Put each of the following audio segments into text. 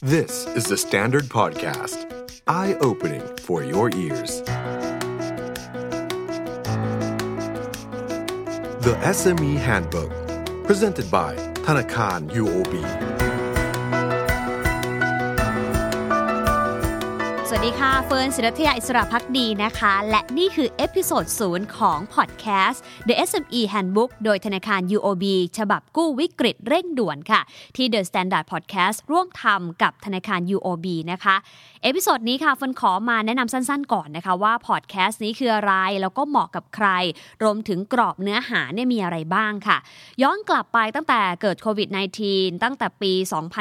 This is the Standard Podcast. Eye-opening for your ears. The SME Handbook. Presented by ธนาคาร UOB สวัสดีค่ะ เฟิร์นศิรัถยาอิสรภักดีนะคะ และนี่คือ episode ศูนย์ของพอดแคสต์ The SME Handbook โดยธนาคาร UOB ฉบับกู้วิกฤตเร่งด่วนค่ะ ที่ The Standard Podcast ร่วมทำกับธนาคาร UOB นะคะ episode นี้ค่ะเฟิร์นขอมาแนะนำสั้นๆก่อนนะคะ ว่าพอดแคสต์นี้คืออะไร แล้วก็เหมาะกับใคร รวมถึงกรอบเนื้อหาเนี่ยมีอะไรบ้างค่ะ ย้อนกลับไปตั้งแต่เกิดโควิด -19 ตั้งแต่ปี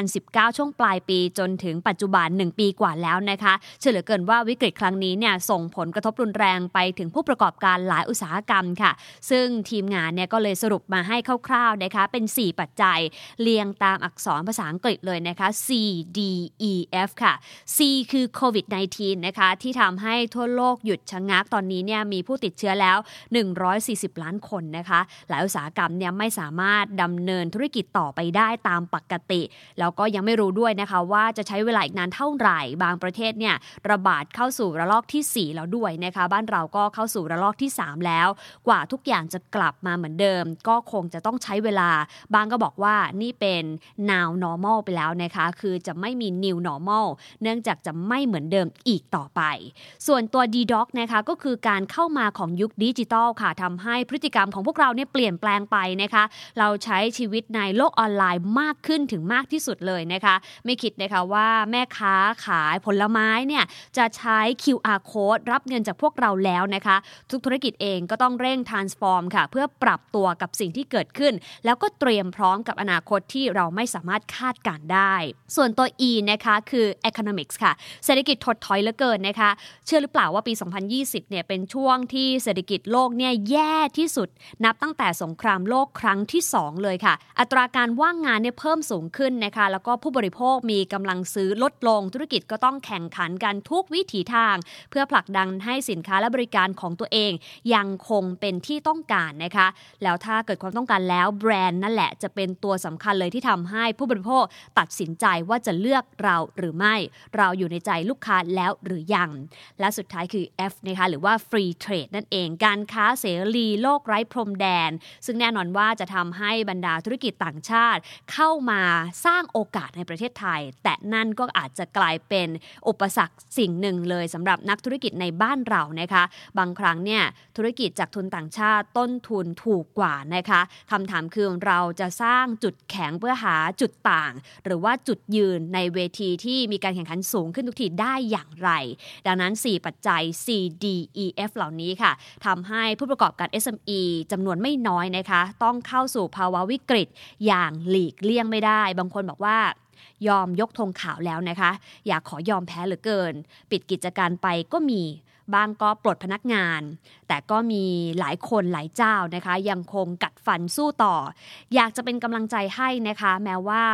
2019 ช่วงปลายปีจนถึงปัจจุบัน 1 ปีกว่าแล้วนะคะเชื่อเหลือเกินว่าวิกฤตครั้งนี้เนี่ยส่งผลกระทบรุนแรงไปถึงผู้ประกอบการหลายอุตสาหกรรมค่ะ ซึ่งทีมงานเนี่ยก็เลยสรุปมาให้คร่าวๆนะคะเป็น 4 ปัจจัยเรียงตามอักษรภาษาอังกฤษเลยนะคะ C D E F ค่ะ C คือโควิด -19 นะคะที่ทำให้ทั่วโลกหยุดชะงักตอนนี้เนี่ยมีผู้ติดเชื้อแล้ว 140 ล้านคนนะคะหลายอุตสาหกรรมเนี่ยไม่สามารถดำเนินธุรกิจต่อไปได้ตามปกติ แล้วก็ยังไม่รู้ด้วยนะคะว่าจะใช้เวลาอีกนานเท่าไหร่ บางประเทศเนี่ยระบาดเข้าสู่ระลอกที่ 4 แล้วด้วยนะคะ บ้านเราก็เข้าสู่ระลอกที่ 3 แล้ว กว่าทุกอย่างจะกลับมาเหมือนเดิม ก็คงจะต้องใช้เวลา บางก็บอกว่านี่เป็น now normal ไปแล้วนะคะ คือจะไม่มี new normal เนื่องจากจะไม่เหมือนเดิมอีกต่อไป ส่วนตัว D-Doc นะคะก็คือการเข้ามาของยุคดิจิทัลค่ะทำให้พฤติกรรมของพวกเราเนี่ยเปลี่ยนแปลงไปนะคะ เราใช้ชีวิตในโลกออนไลน์มากขึ้นถึงมากที่สุดเลยนะคะ ไม่คิดนะคะว่าแม่ค้าขายผลไม้เนี่ยจะใช้ QR code รับเงินจากพวกเราแล้วนะคะ ทุกธุรกิจเองก็ต้องเร่ง transform ค่ะ เพื่อปรับตัวกับสิ่งที่เกิดขึ้น แล้วก็เตรียมพร้อมกับอนาคตที่เราไม่สามารถคาดการได้ ส่วนตัว E นะคะคือ economics ค่ะ เศรษฐกิจถดถอยเหลือเกินนะคะ เชื่อหรือเปล่าว่าปี 2020 เนี่ยเป็นช่วงที่เศรษฐกิจโลกเนี่ยแย่ที่สุด นับตั้งแต่สงครามโลกครั้งที่ 2 เลยค่ะ อัตราการว่างงานเนี่ยเพิ่มสูงขึ้นนะคะ แล้วก็ผู้บริโภคมีกำลังซื้อลดลง ธุรกิจก็ต้องแข่งขันกันทุกวิถีทาง เพื่อผลักดันให้สินค้าและบริการของตัวเอง ยังคงเป็นที่ต้องการนะคะ แล้วถ้าเกิดความต้องการแล้วแบรนด์นั่นแหละจะเป็นตัวสำคัญเลยที่ทำให้ผู้บริโภคตัดสินใจว่าจะเลือกเราหรือไม่ เราอยู่ในใจลูกค้าแล้วหรือยัง และสุดท้ายคือ F นะคะหรือว่า Free Trade นั่นเอง การค้าเสรีโลกไร้พรมแดน ซึ่งแน่นอนว่าจะทำให้บรรดาธุรกิจต่างชาติ เข้ามาสร้างโอกาสในประเทศไทย แต่นั่นก็อาจจะกลายเป็นอุปสรรคสิ่งหนึ่งเลยสำหรับนักธุรกิจในบ้านเรานะคะบางครั้งเนี่ยธุรกิจจากทุนต่างชาติต้นทุนถูกกว่านะคะคำถามคือเราจะสร้างจุดแข็งเพื่อหาจุดต่าง หรือว่าจุดยืนในเวทีที่มีการแข่งขันสูงขึ้นทุกทีได้อย่างไร ดังนั้น 4 ปัจจัย C D E F เหล่านี้ค่ะทำให้ผู้ประกอบการ SME จำนวนไม่น้อยนะคะ ต้องเข้าสู่ภาวะวิกฤตอย่างหลีกเลี่ยงไม่ได้ บางคนบอกว่า ยอมยกธงขาวแล้วนะคะ อยากขอยอมแพ้เหลือเกิน ปิดกิจการไปก็มีบางก็ปลดพนักงาน แต่ก็มีหลายคนหลายเจ้านะคะ ยังคงกัดฟันสู้ต่อ อยากจะเป็นกำลังใจให้นะคะ แม้ว่า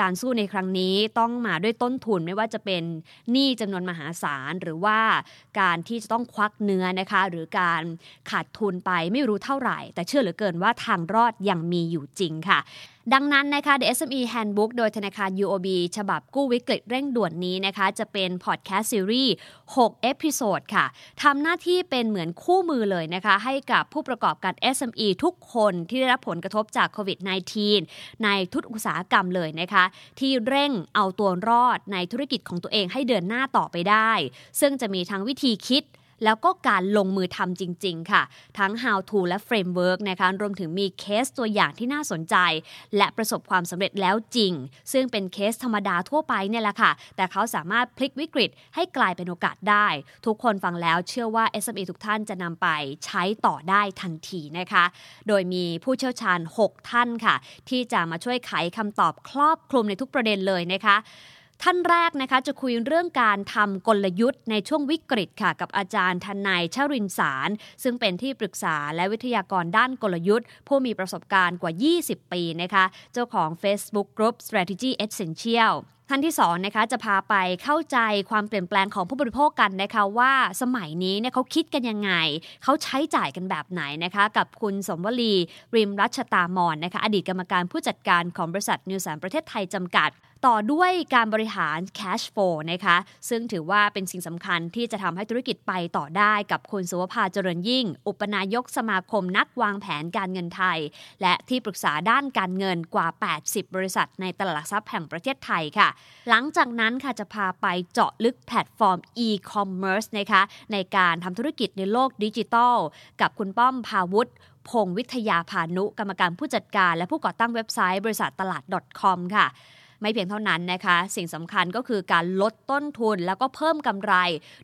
การสู้ในครั้งนี้ต้องมาด้วยต้นทุนไม่ว่าจะเป็นหนี้จำนวนมหาศาล หรือว่าการที่จะต้องควักเนื้อนะคะ หรือการขาดทุนไปไม่รู้เท่าไหร่ แต่เชื่อเหลือเกินว่าทางรอดยังมีอยู่จริงค่ะ ดังนั้นนะคะ The SME Handbook โดยธนาคาร UOB ฉบับกู้วิกฤตเร่งด่วนนี้นะคะ จะเป็นพอดแคสต์ซีรีส์6 episode ค่ะทำหน้าที่เป็นเหมือนคู่มือเลยนะคะ ให้กับผู้ประกอบการ SME ทุกคนที่ได้รับผลกระทบจากโควิด -19 ในทุกอุตสาหกรรมเลยนะคะ ที่เร่งเอาตัวรอดในธุรกิจของตัวเองให้เดินหน้าต่อไปได้ ซึ่งจะมีทั้งวิธีคิด แล้วก็การลงมือทำจริง ๆ ค่ะ ทั้ง how to และ framework นะคะรวมถึงมีเคสตัวอย่างที่น่าสนใจ และประสบความสำเร็จแล้วจริง ซึ่งเป็นเคสธรรมดาทั่วไปเนี่ยแหละค่ะ แต่เขาสามารถพลิกวิกฤตให้กลายเป็นโอกาสได้ ทุกคนฟังแล้วเชื่อว่า SME ทุกท่านจะนำไปใช้ต่อได้ทันทีนะคะ โดยมีผู้เชี่ยวชาญ 6 ท่านค่ะ ที่จะมาช่วยไขคำตอบครอบคลุมในทุกประเด็นเลยนะคะ ท่านแรกนะคะจะคุยเรื่องการทำกลยุทธ์ในช่วงวิกฤตค่ะกับอาจารย์ทนายชรินสาร ซึ่งเป็นที่ปรึกษาและวิทยากรด้านกลยุทธ์ ผู้มีประสบการณ์กว่า 20 ปีนะคะเจ้าของ Facebook Group Strategy Essential ท่านที่2นะคะจะพาไปเข้าใจความเปลี่ยนแปลงของผู้บริโภคกันนะคะว่าสมัยนี้เนี่ยเขาคิดกันยังไง เขาใช้จ่ายกันแบบไหนนะคะกับคุณสมวลีริมรัชตามอนนะคะอดีตกรรมการผู้จัดการของบริษัทนิวแสนประเทศไทยจำกัด ต่อด้วยการบริหาร cash flow นะคะซึ่งถือว่าเป็นสิ่งสำคัญที่จะทำให้ธุรกิจไปต่อได้กับคุณสุวภาเจริญยิ่ง อุปนายกสมาคมนักวางแผนการเงินไทย และที่ปรึกษาด้านการเงินกว่า 80 บริษัทในตลาดหลักทรัพย์แห่งประเทศไทยค่ะ หลังจากนั้นค่ะจะพาไปเจาะลึกแพลตฟอร์ม e-commerce นะคะในการทำธุรกิจในโลกดิจิทัล กับคุณป้อมพาวุฒิพงศ์วิทยาพานุ กรรมการผู้จัดการและผู้ก่อตั้งเว็บไซต์บริษัทตลาด .com ค่ะ ไม่เพียงเท่านั้นนะคะ สิ่งสำคัญก็คือการลดต้นทุนแล้วก็เพิ่มกำไร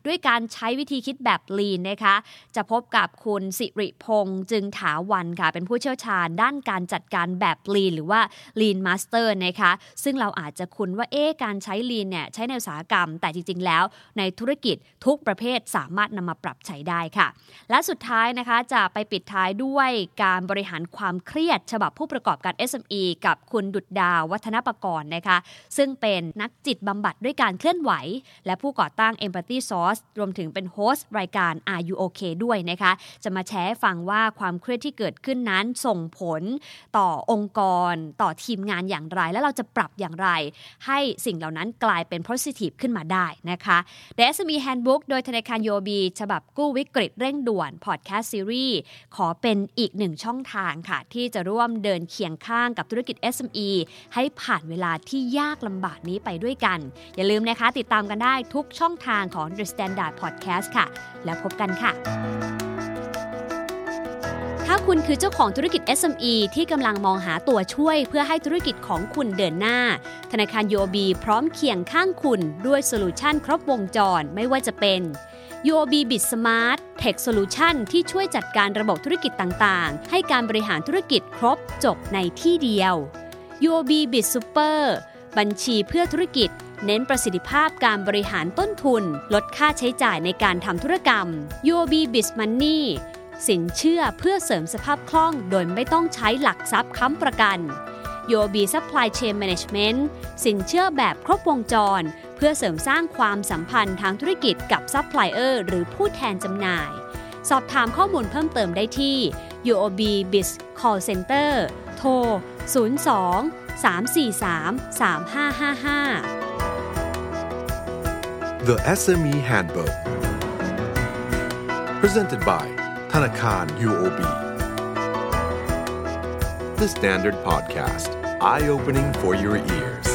ด้วยการใช้วิธีคิดแบบลีนนะคะ จะพบกับคุณสิริพงษ์จึงถาวันค่ะ เป็นผู้เชี่ยวชาญด้านการจัดการแบบลีนหรือว่า Lean Master นะคะ ซึ่งเราอาจจะคุ้นว่าเอ๊ะการใช้ลีนเนี่ยใช้ในอุตสาหกรรม แต่จริง ๆ แล้ว ในธุรกิจทุกประเภทสามารถนำมาปรับใช้ได้ค่ะ และสุดท้ายนะคะจะไปปิดท้ายด้วยการบริหารความเครียด ฉบับผู้ประกอบการ SME กับคุณดุดดาววัฒนประกรณ์นะคะซึ่งเป็นนักจิตบำบัดด้วยการเคลื่อนไหว และผู้ก่อตั้ง Empathy Source รวมถึงเป็นโฮสต์รายการ Are You OK ด้วยนะคะ จะมาแชร์ฟังว่าความเครียดที่เกิดขึ้นนั้นส่งผลต่อองค์กร ต่อทีมงานอย่างไร และเราจะปรับอย่างไร ให้สิ่งเหล่านั้นกลายเป็น positive ขึ้นมาได้นะคะ The SME Handbook โดยธนาคาร UOB ฉบับกู้วิกฤตเร่งด่วน Podcast Series ขอเป็นอีกหนึ่งช่องทางค่ะ ที่จะร่วมเดินเคียงข้างกับธุรกิจ SME ให้ผ่านเวลาที่ยากลำบากนี้ไปด้วยกัน อย่าลืมนะคะติดตามกันได้ทุกช่องทางของ The Standard Podcast ค่ะ แล้วพบกันค่ะ ถ้าคุณคือเจ้าของธุรกิจ SME ที่กำลังมองหาตัวช่วยเพื่อให้ธุรกิจของคุณเดินหน้า ธนาคาร UOB พร้อมเคียงข้างคุณด้วยโซลูชันครบวงจรไม่ว่าจะเป็น UOB Bit Smart Tech Solution ที่ช่วยจัดการระบบธุรกิจต่างๆ ให้การบริหารธุรกิจครบจบในที่เดียว UOB Bit Super บัญชีเพื่อธุรกิจ เน้นประสิทธิภาพการบริหารต้นทุน ลดค่าใช้จ่ายในการทำธุรกรรม UOB Biz Money สินเชื่อเพื่อเสริมสภาพคล่องโดยไม่ต้องใช้หลักทรัพย์ค้ำประกัน UOB Supply Chain Management สินเชื่อแบบครบวงจร เพื่อเสริมสร้างความสัมพันธ์ทางธุรกิจกับซัพพลายเออร์หรือผู้แทนจำหน่าย สอบถามข้อมูลเพิ่มเติมได้ที่ UOB Biz Call Center โทร 02 343 3555 The SME Handbook. Presented by ธนาคาร UOB The Standard Podcast. Eye Opening for Your Ears